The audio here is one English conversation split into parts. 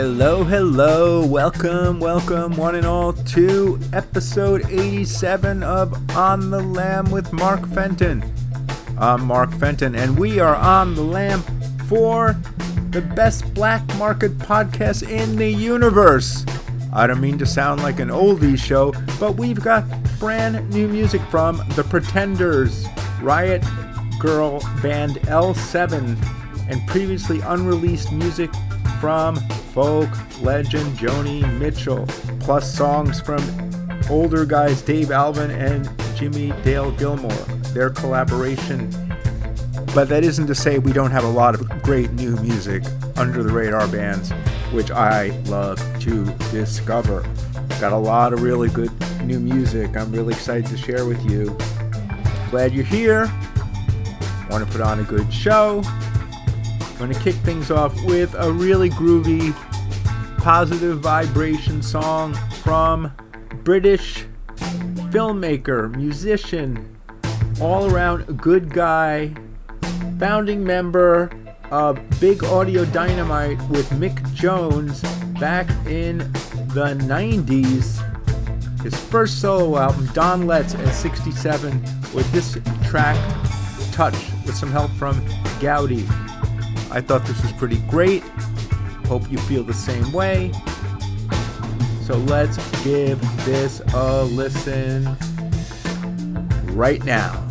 Hello, hello, welcome, welcome, one and all, to episode 87 of On the Lam with Mark Fenton. I'm Mark Fenton, and we are on the lam for the best black market podcast in the universe. I don't mean to sound like an oldies show, but we've got brand new music from The Pretenders, Riot Girl band L7, and previously unreleased music from folk legend Joni Mitchell, plus songs from older guys Dave Alvin and Jimmie Dale Gilmore, their collaboration. But that isn't to say we don't have a lot of great new music under the radar bands, which I love to discover. Got a lot of really good new music I'm really excited to share with you. Glad you're here. Want to put on a good show. I'm going to kick things off with a really groovy, positive vibration song from British filmmaker, musician, all around good guy, founding member of Big Audio Dynamite with Mick Jones back in the 90s. His first solo album, Don Letts, at 67, with this track, Touch, with some help from Gaudi. I thought this was pretty great. Hope you feel the same way. So let's give this a listen right now.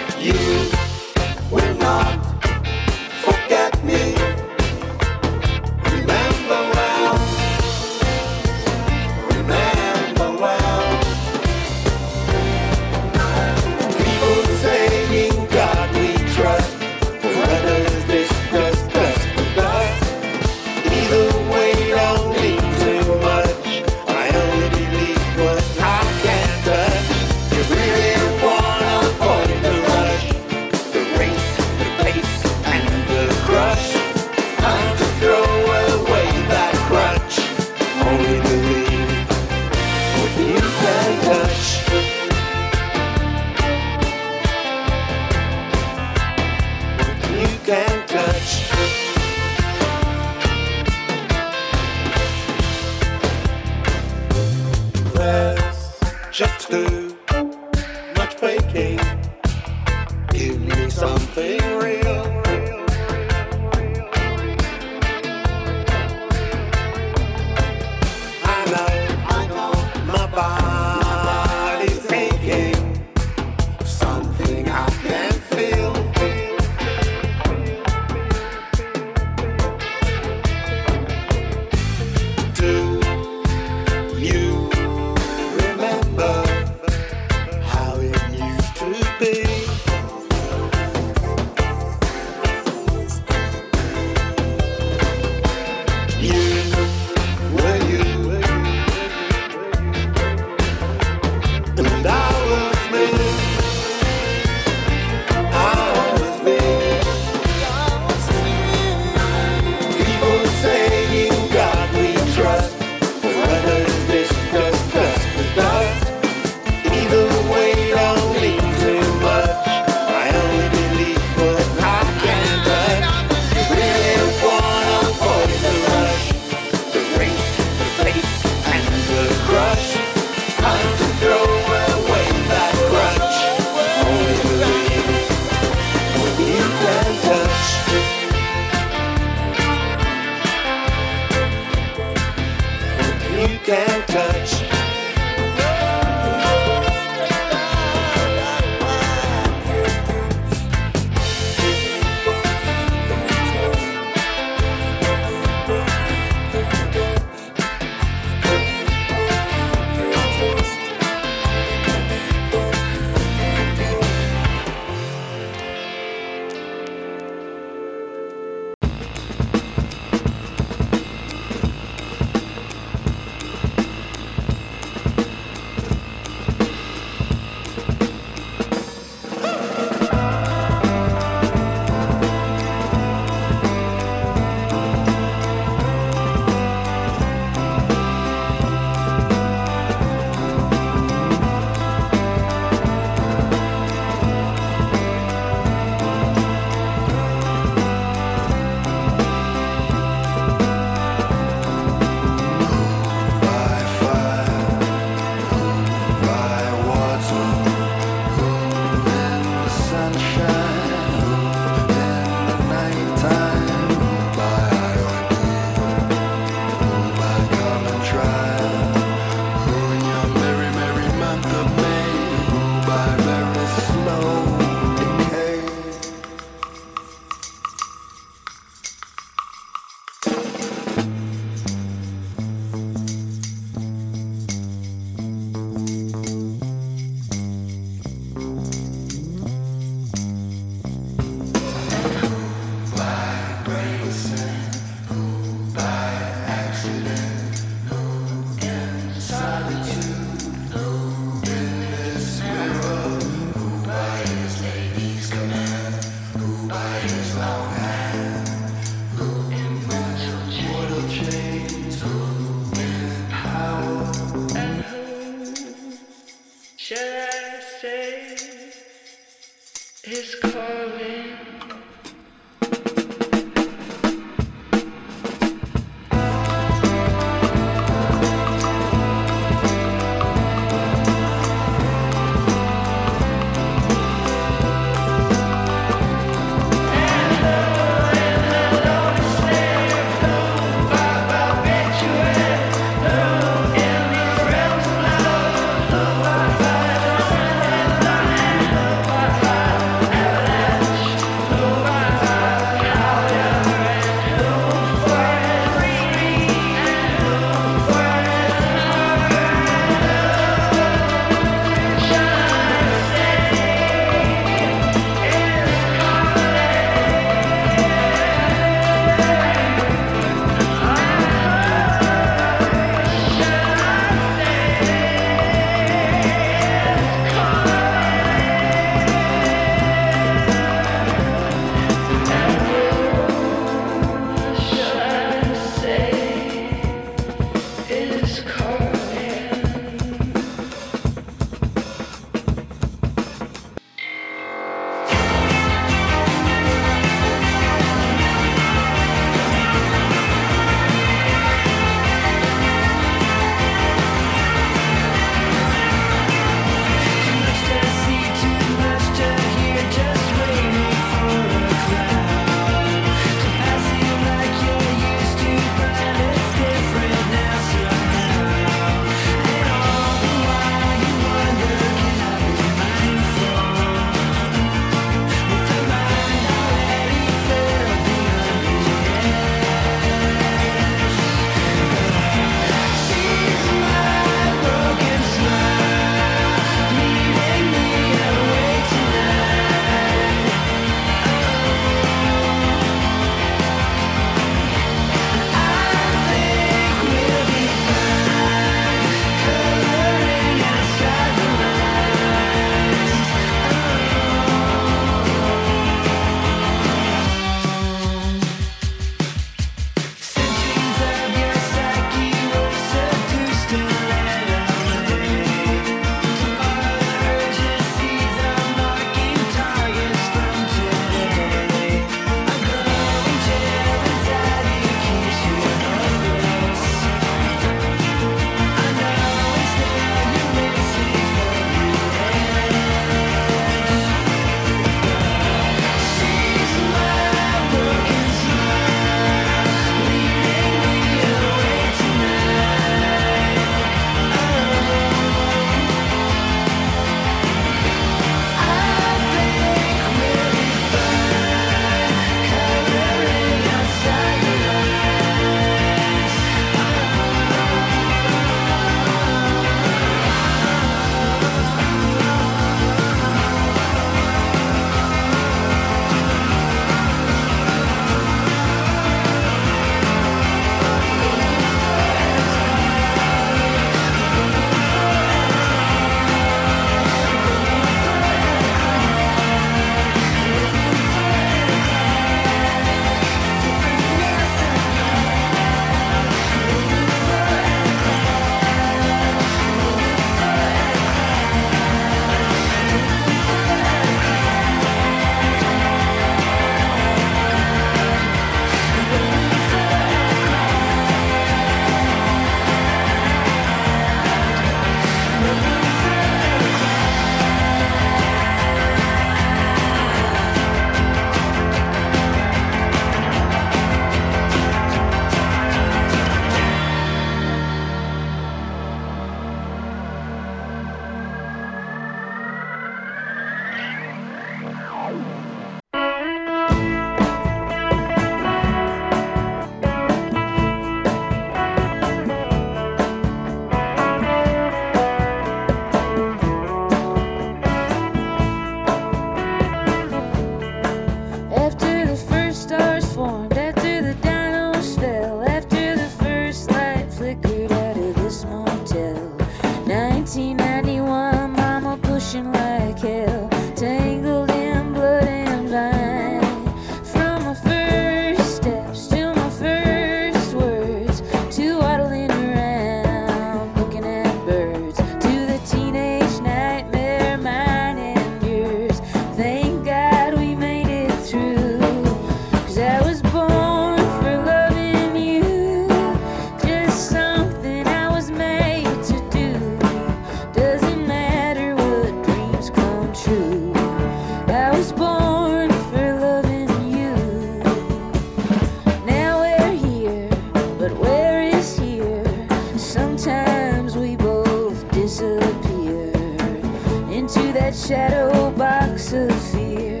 Shadow box of fear,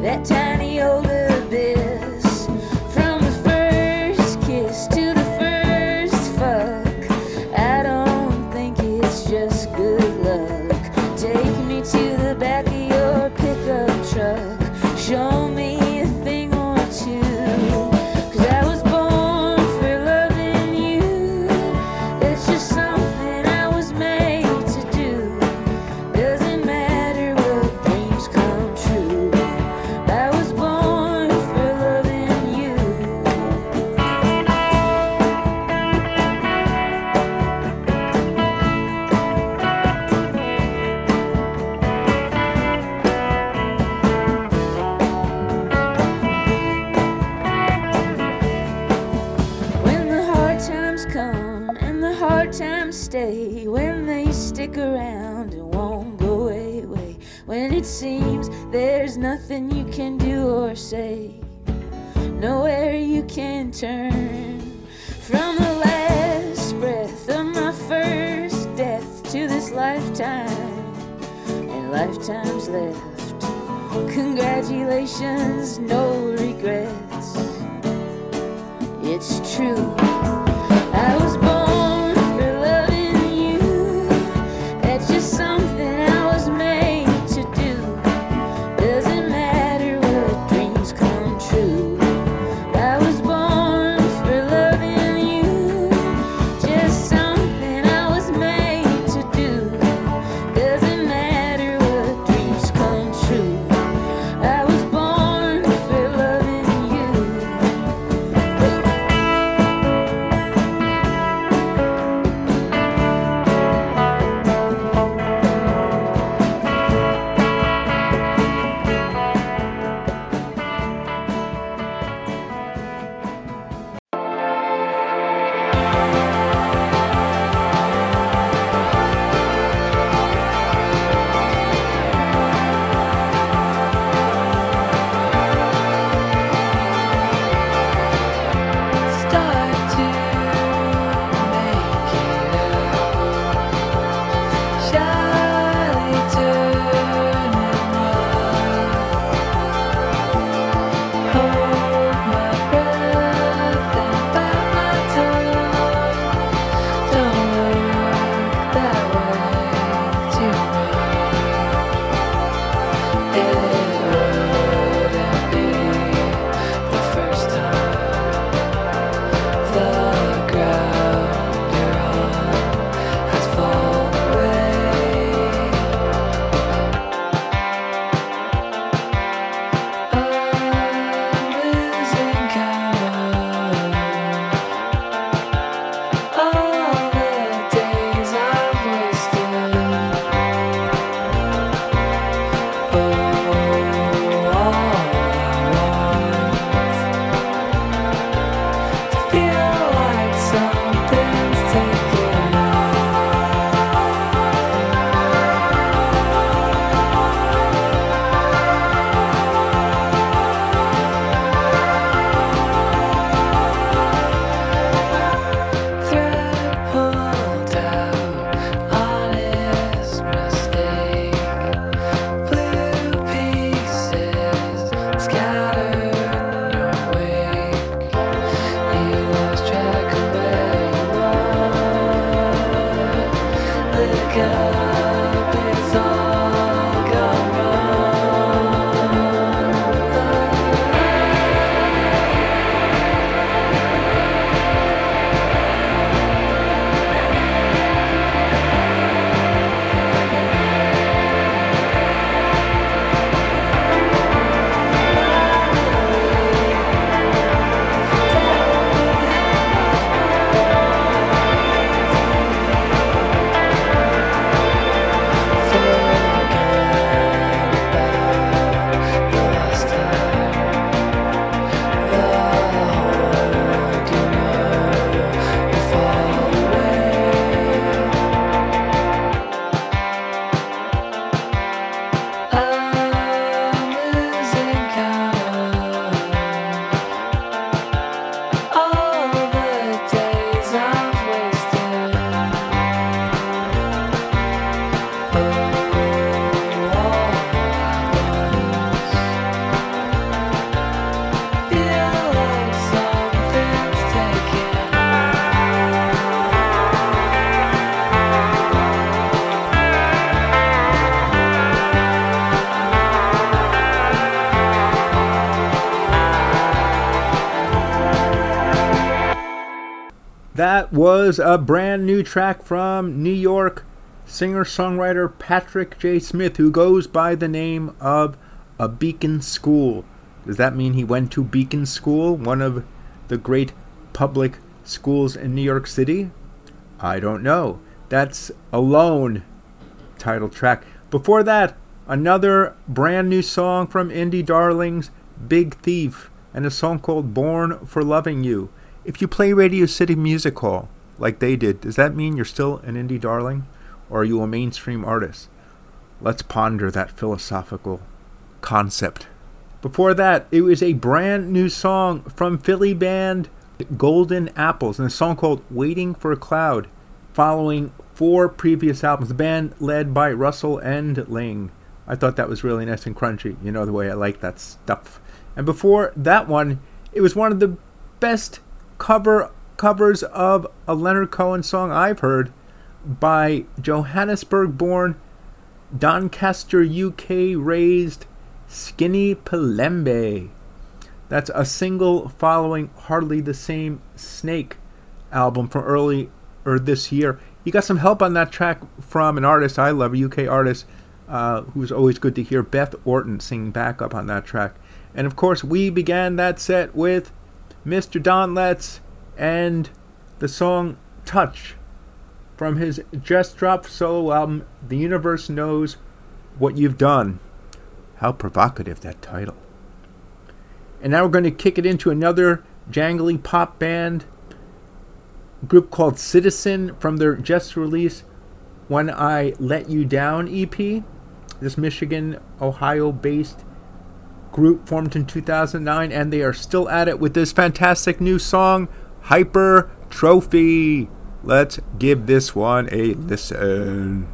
that tiny was a brand new track from New York singer songwriter Patrick J. Smith, who goes by the name of A Beacon School. Does that mean he went to Beacon School, one of the great public schools in New York City? I don't know. That's Alone title track. Before that, another brand new song from Indie Darlings, Big Thief, and a song called Born for Loving You. If you play Radio City Music Hall like they did, does that mean you're still an indie darling? Or are you a mainstream artist? Let's ponder that philosophical concept. Before that, it was a brand new song from Philly band Golden Apples, and a song called Waiting for a Cloud, following four previous albums. The band led by Russell Edling. I thought that was really nice and crunchy. You know the way I like that stuff. And before that one, it was one of the best cover covers of a Leonard Cohen song I've heard by Johannesburg-born, Doncaster, UK raised Skinny Pelembe. That's a single following Hardly the Same Snake album from early or this year. You got some help on that track from an artist I love, a UK artist uh, who's always good to hear, Beth Orton, singing backup on that track. And of course, we began that set with Mr. Don Letts and the song Touch from his just dropped solo album, The Universe Knows What You've Done. How provocative that title. And now we're going to kick it into another jangly pop band group called Citizen from their just released When I Let You Down EP. This Michigan, Ohio based group formed in 2009, and they are still at it with this fantastic new song, Hyper Trophy. Let's give this one a listen.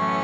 Bye.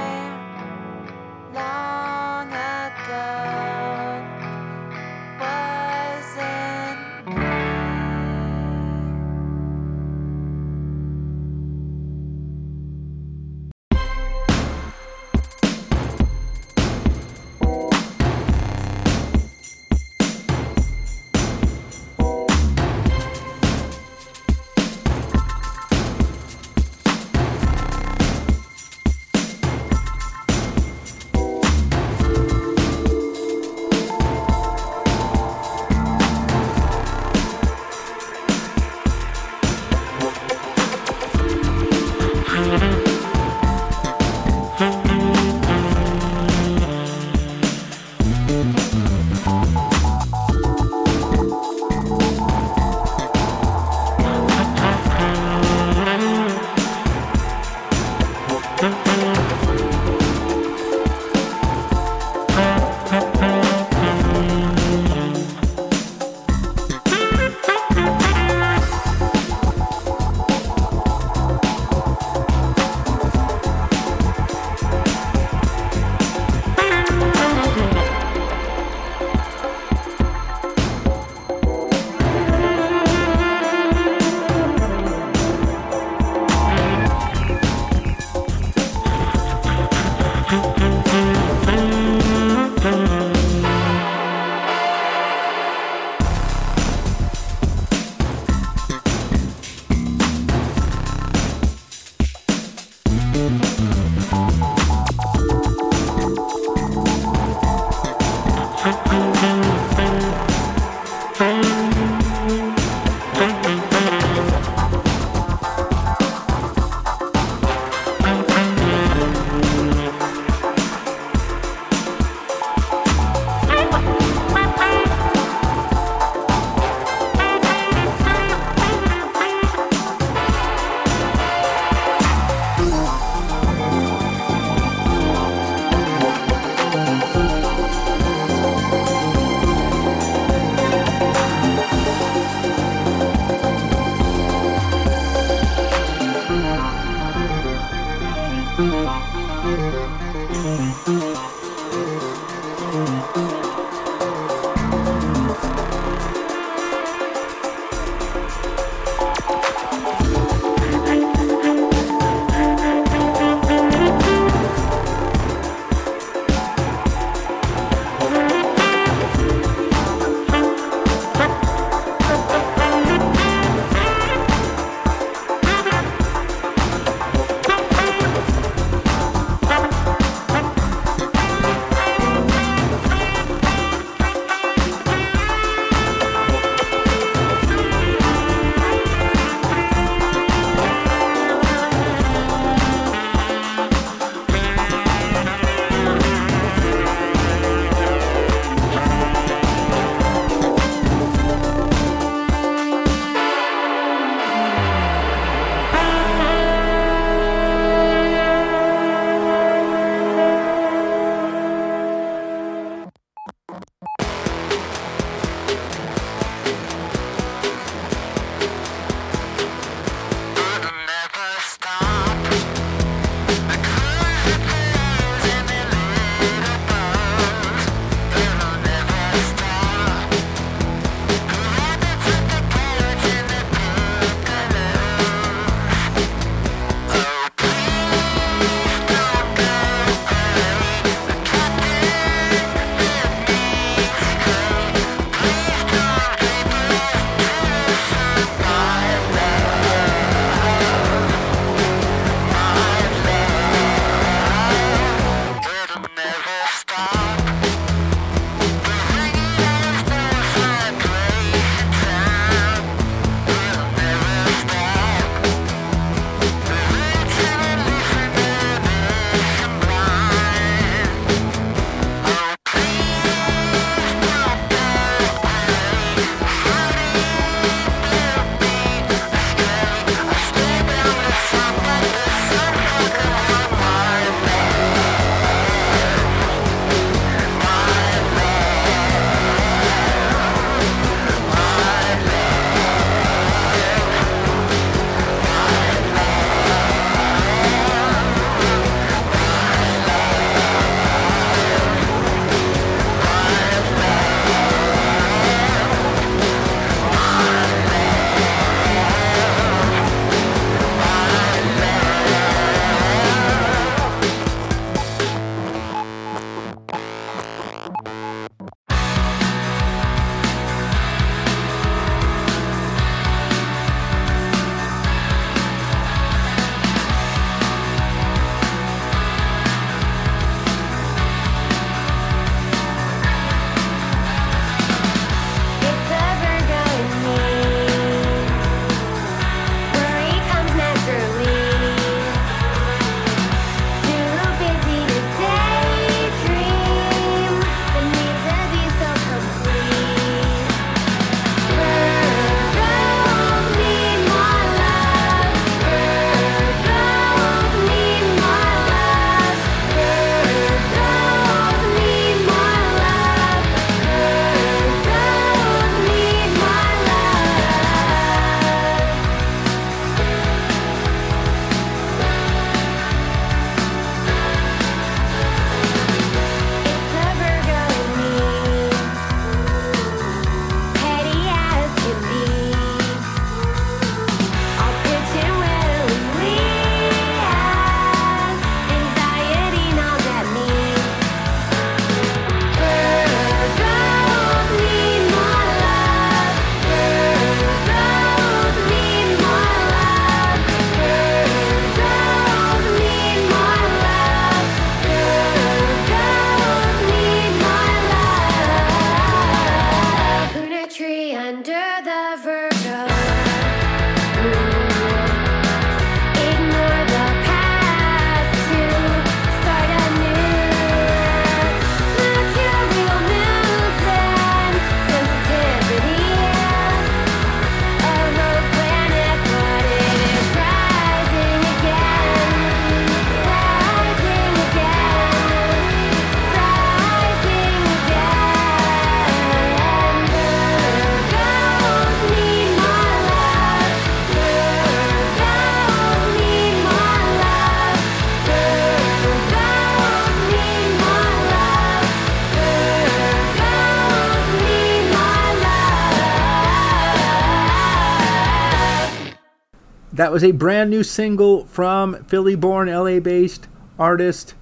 That was a brand new single from Philly born, LA based artist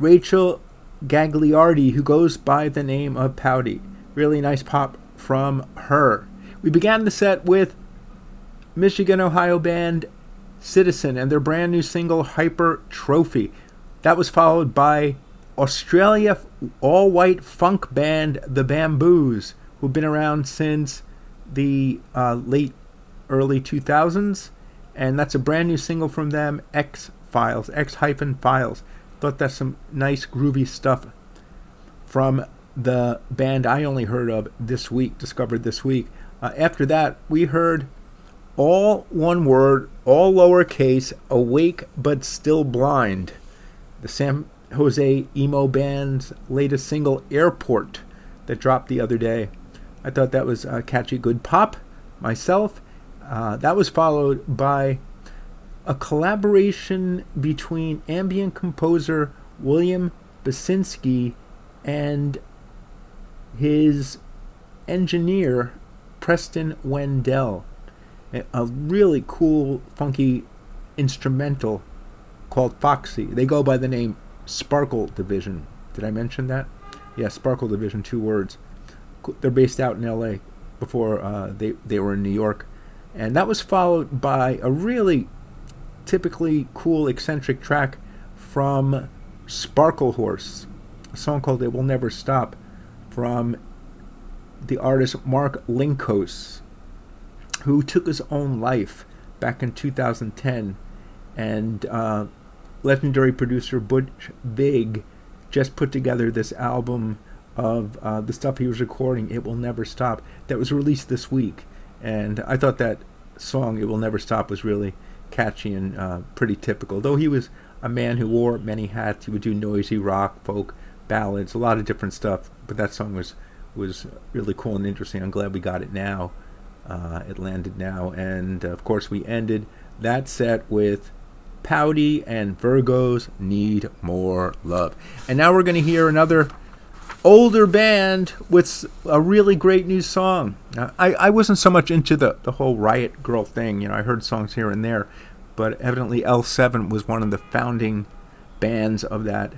Rachel Gagliardi, who goes by the name of Pouty. Really nice pop from her. We began the set with Michigan, Ohio band Citizen and their brand new single Hyper Trophy. That was followed by Australia all white funk band The Bamboos, who've been around since the uh, late early 2000s. And that's a brand new single from them, X Files, X hyphen Files. Thought that's some nice groovy stuff from the band I only heard of this week, discovered this week. Uh, after that, we heard all one word, all lowercase, awake but still blind. The San Jose emo band's latest single, Airport, that dropped the other day. I thought that was a catchy, good pop myself. Uh, that was followed by a collaboration between ambient composer William Basinski and his engineer Preston Wendell. A- really cool, funky instrumental called Foxy. They go by the name Sparkle Division. Did I mention that? Yeah, Sparkle Division, two words. They're based out in LA before uh, they, they were in New York. And that was followed by a really typically cool, eccentric track from Sparklehorse, a song called It Will Never Stop from the artist Mark Linkous, who took his own life back in 2010. And uh, legendary producer Butch Vig just put together this album of uh, the stuff he was recording, It Will Never Stop, that was released this week. And I thought that song, It Will Never Stop, was really catchy and uh, pretty typical. Though he was a man who wore many hats, he would do noisy rock, folk, ballads, a lot of different stuff. But that song was was really cool and interesting. I'm glad we got it now. Uh, it landed now, and of course we ended that set with Pouty and Virgos Need More Love. And now we're going to hear another older band with a really great new song. I, I wasn't so much into the, the whole Riot Grrrl thing. You know, I heard songs here and there, but evidently L7 was one of the founding bands of that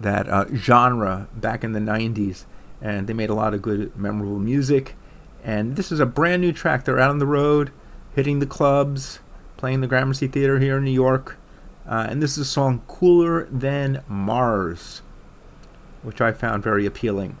that uh, genre back in the 90s. And they made a lot of good, memorable music. And this is a brand new track. They're out on the road, hitting the clubs, playing the Gramercy Theater here in New York. Uh, and this is a song Cooler Than Mars, which I found very appealing.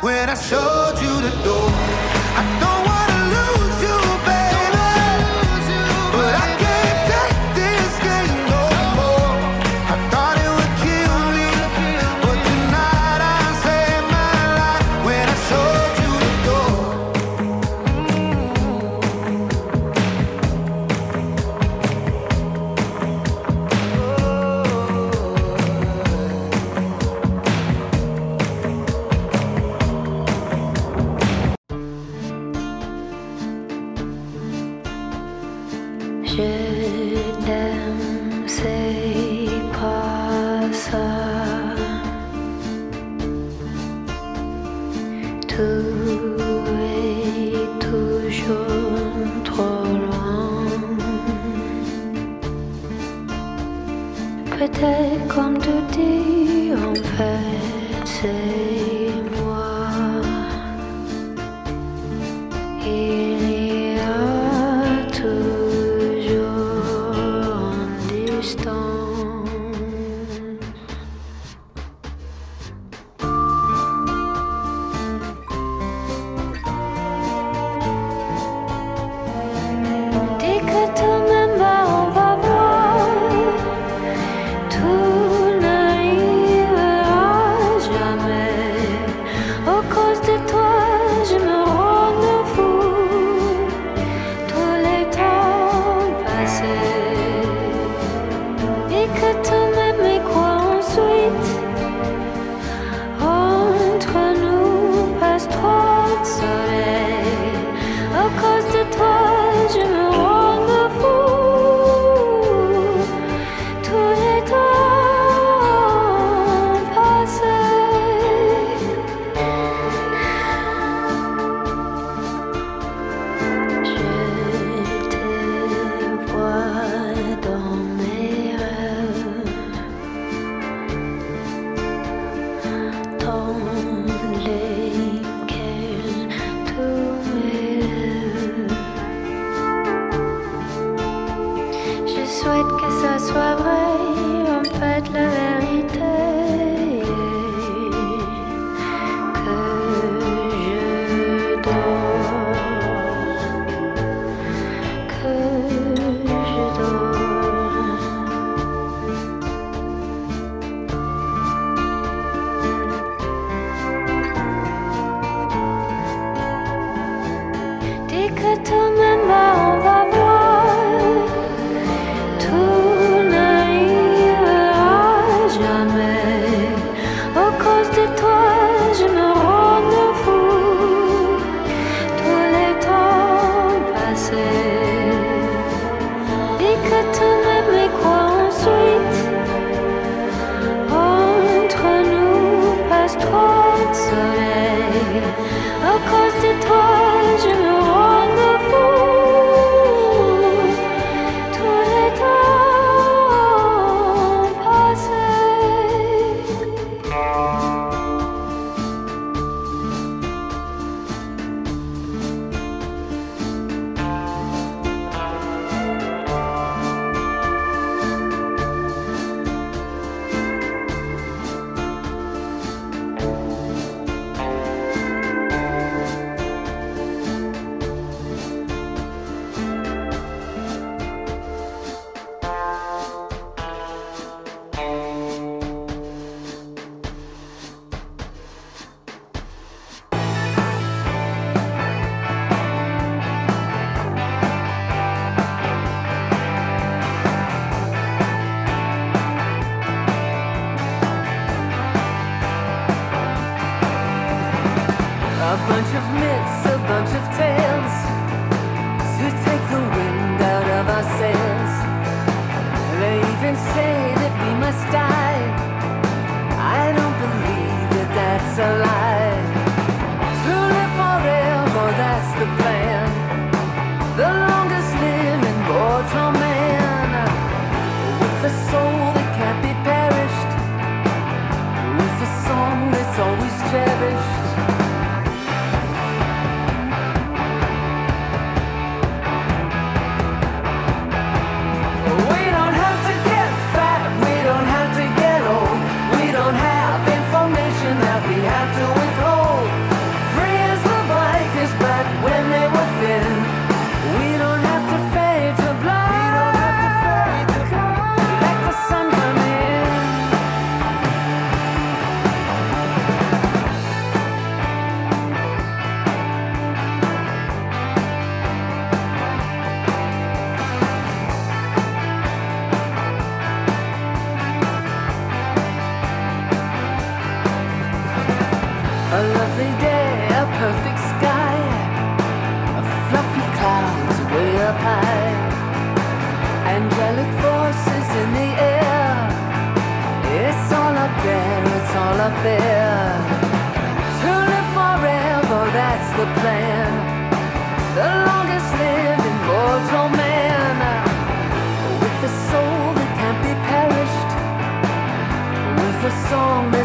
when I showed you the door. a bunch of tales to take the wind out of our sails. They even say that we must die. I don't believe that that's a lie. long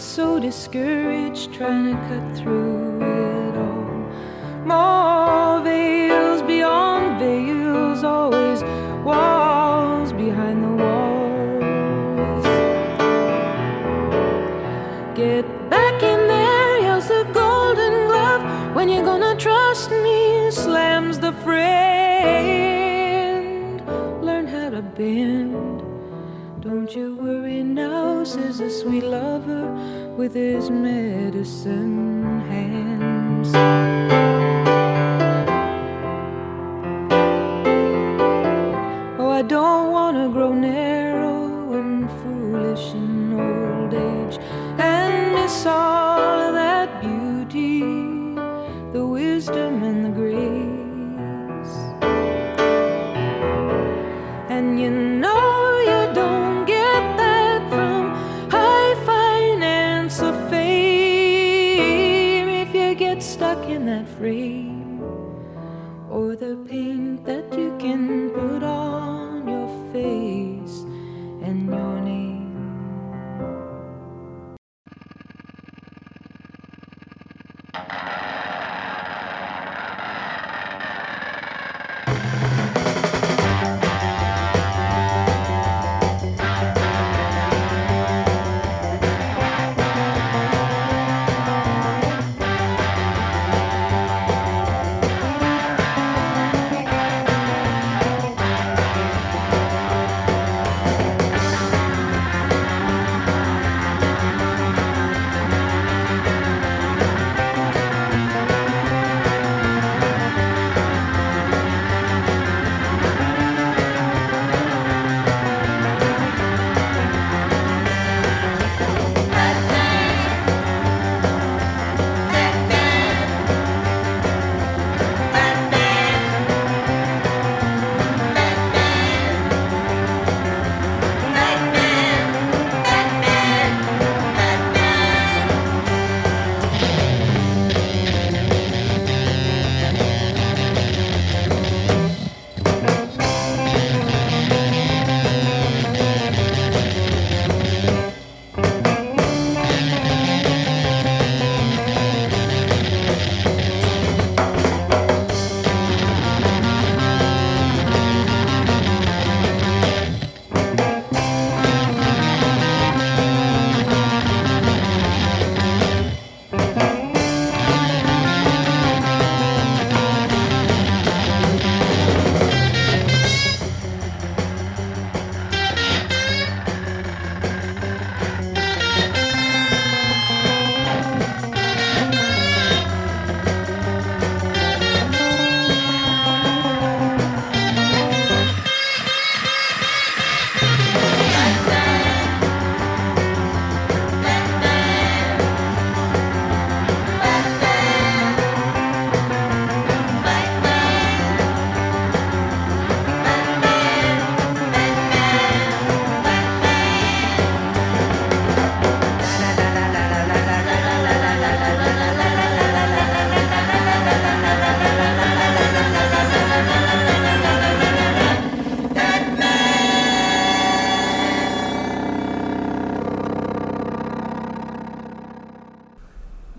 so discouraged trying to cut through it. A sweet lover with his medicine.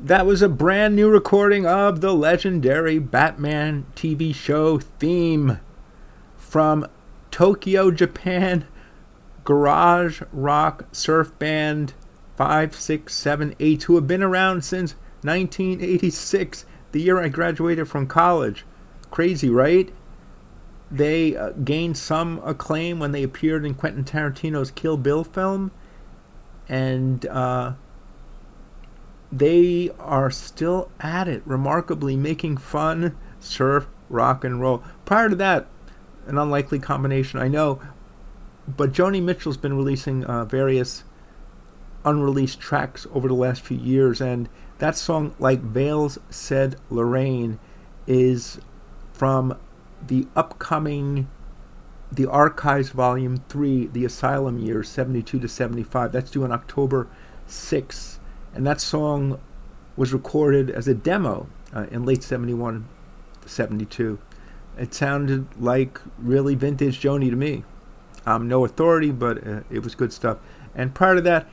That was a brand new recording of the legendary Batman TV show theme from Tokyo, Japan, garage rock surf band 5678, who have been around since 1986, the year I graduated from college. Crazy, right? They uh, gained some acclaim when they appeared in Quentin Tarantino's Kill Bill film, and uh, they are still at it, remarkably making fun, surf, rock and roll. Prior to that, an unlikely combination, I know, but Joni Mitchell's been releasing uh, various unreleased tracks over the last few years, and that song, like Veils said, Lorraine, is from the upcoming the Archives Volume 3, The Asylum Years, 72 to 75. That's due on October 6th. And that song was recorded as a demo uh, in late 71 72. It sounded like really vintage Joni to me. I'm no authority, but uh, it was good stuff. And prior to that,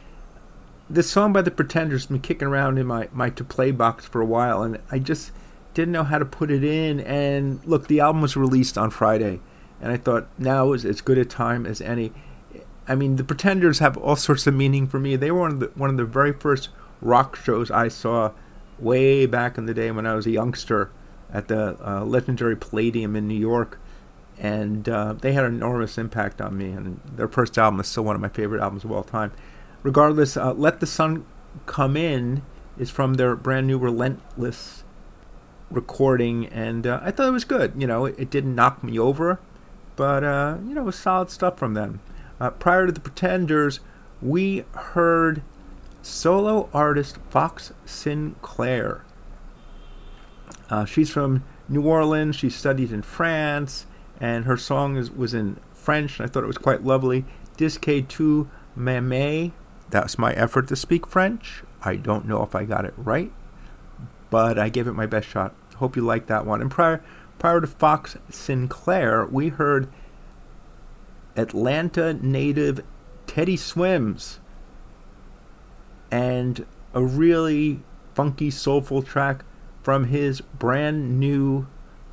this song by the Pretenders been kicking around in my, my to play box for a while, and I just didn't know how to put it in. And look, the album was released on Friday, and I thought now is as good a time as any. I mean, the Pretenders have all sorts of meaning for me. They were one of the one of the very first rock shows I saw way back in the day when I was a youngster at the uh, legendary Palladium in New York, and uh, they had an enormous impact on me. And their first album is still one of my favorite albums of all time. Regardless, uh, "Let the Sun Come In" is from their brand new Relentless recording, and uh, I thought it was good. You know, it, it didn't knock me over, but uh, you know, it was solid stuff from them. Uh, prior to the Pretenders, we heard solo artist Fox Sinclair. Uh, she's from New Orleans. She studied in France, and her song is, was in French. And I thought it was quite lovely. Dis que tu m'aimes. That's my effort to speak French. I don't know if I got it right, but I gave it my best shot. Hope you like that one. And prior, prior to Fox Sinclair, we heard Atlanta native Teddy Swims and a really funky, soulful track from his brand new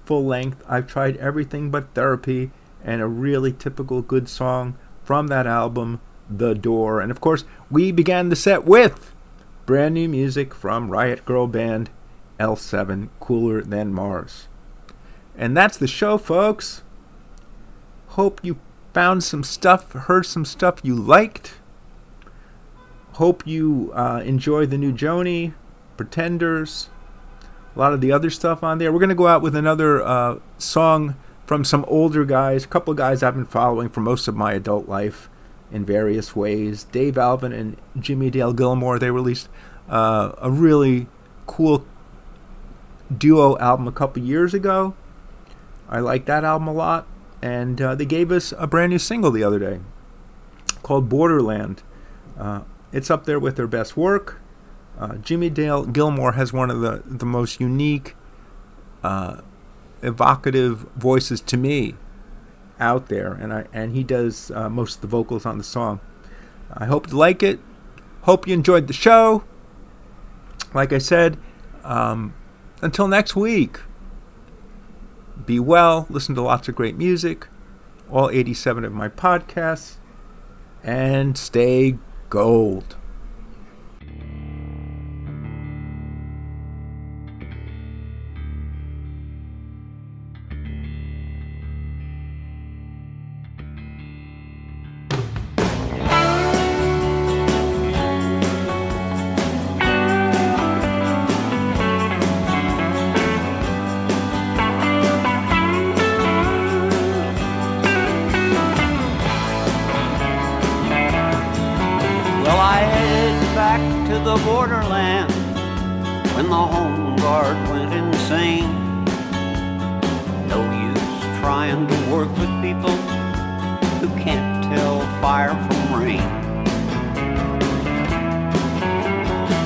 full length I've Tried Everything But Therapy, and a really typical good song from that album, The Door. And of course, we began the set with brand new music from Riot Grrrl Band L7, Cooler Than Mars. And that's the show, folks. Hope you found some stuff, heard some stuff you liked. Hope you uh, enjoy the new Joni, Pretenders, a lot of the other stuff on there. We're going to go out with another uh, song from some older guys, a couple of guys I've been following for most of my adult life in various ways. Dave Alvin and Jimmie Dale Gilmore, they released uh, a really cool duo album a couple years ago. I like that album a lot. And uh, they gave us a brand new single the other day called Borderland. Uh, it's up there with their best work. Uh, Jimmie Dale Gilmore has one of the, the most unique, uh, evocative voices to me out there, and I and he does uh, most of the vocals on the song. I hope you like it. Hope you enjoyed the show. Like I said, um, until next week, be well, listen to lots of great music, all 87 of my podcasts, and stay gold.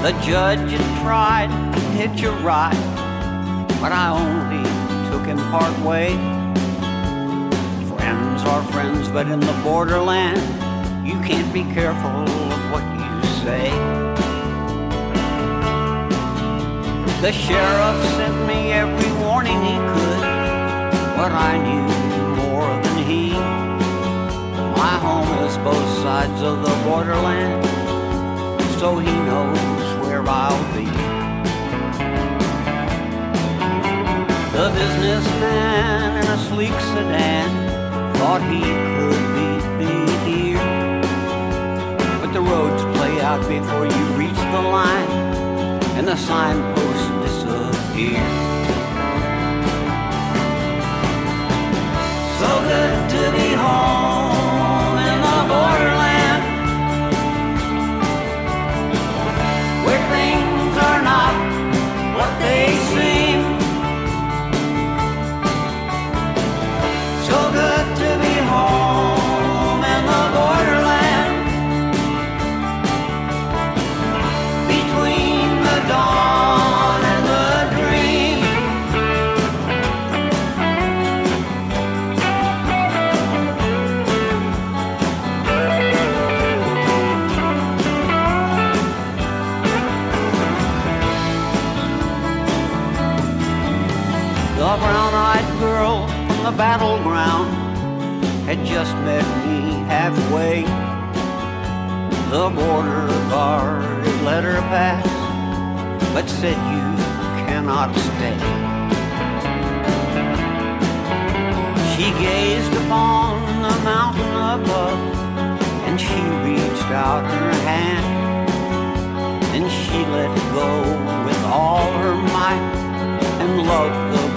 The judge had tried to hit you right, but I only took him part way. Friends are friends, but in the borderland, you can't be careful of what you say. The sheriff sent me every warning he could, but I knew more than he. My home is both sides of the borderland, so he knows I'll be. The businessman in a sleek sedan thought he could beat me here. But the roads play out before you reach the line, and the signposts disappear. So good to be home had just met me halfway. The border guard let her pass, but said you cannot stay. She gazed upon the mountain above, and she reached out her hand, and she let go with all her might and loved the